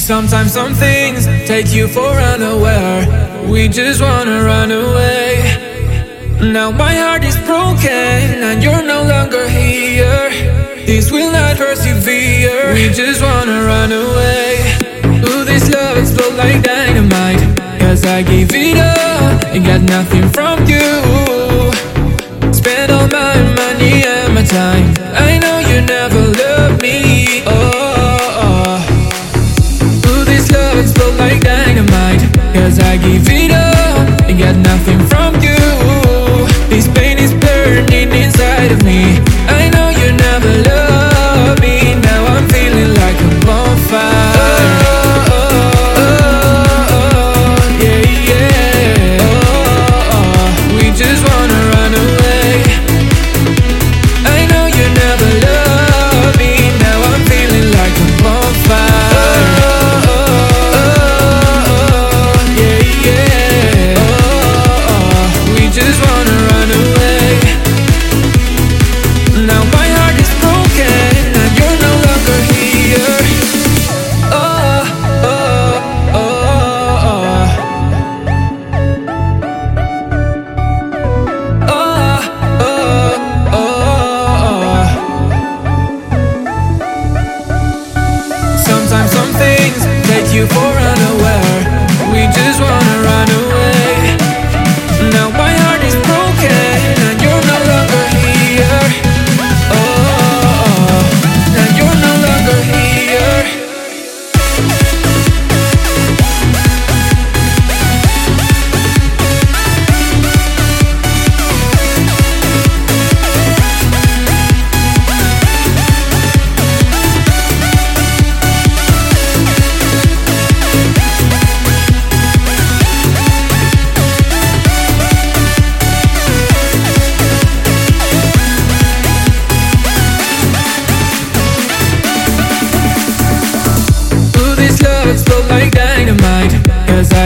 Sometimes some things take you for unaware. We just wanna run away. Now my heart is broken and you're no longer here. This will not persevere. We just wanna run away. Ooh, this love explodes like dynamite. Cause I gave it up and got nothing from you.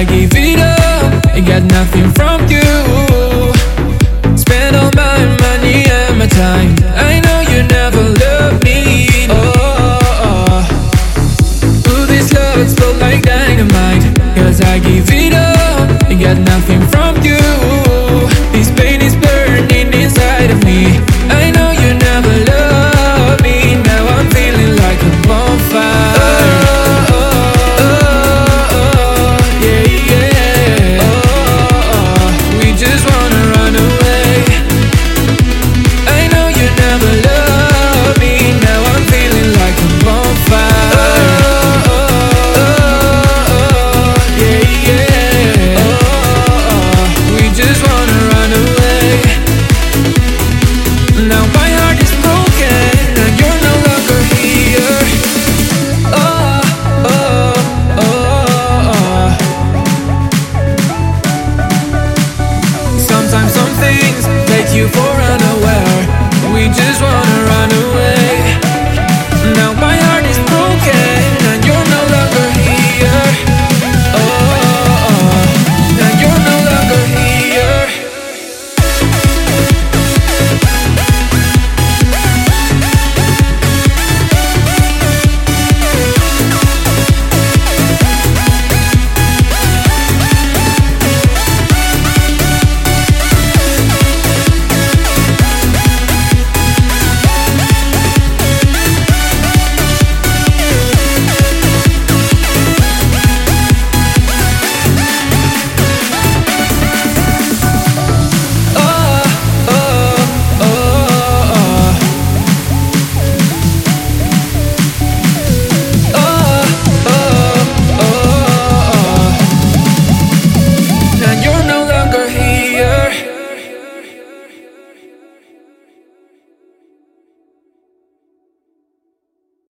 I gave it up. I got nothing from you.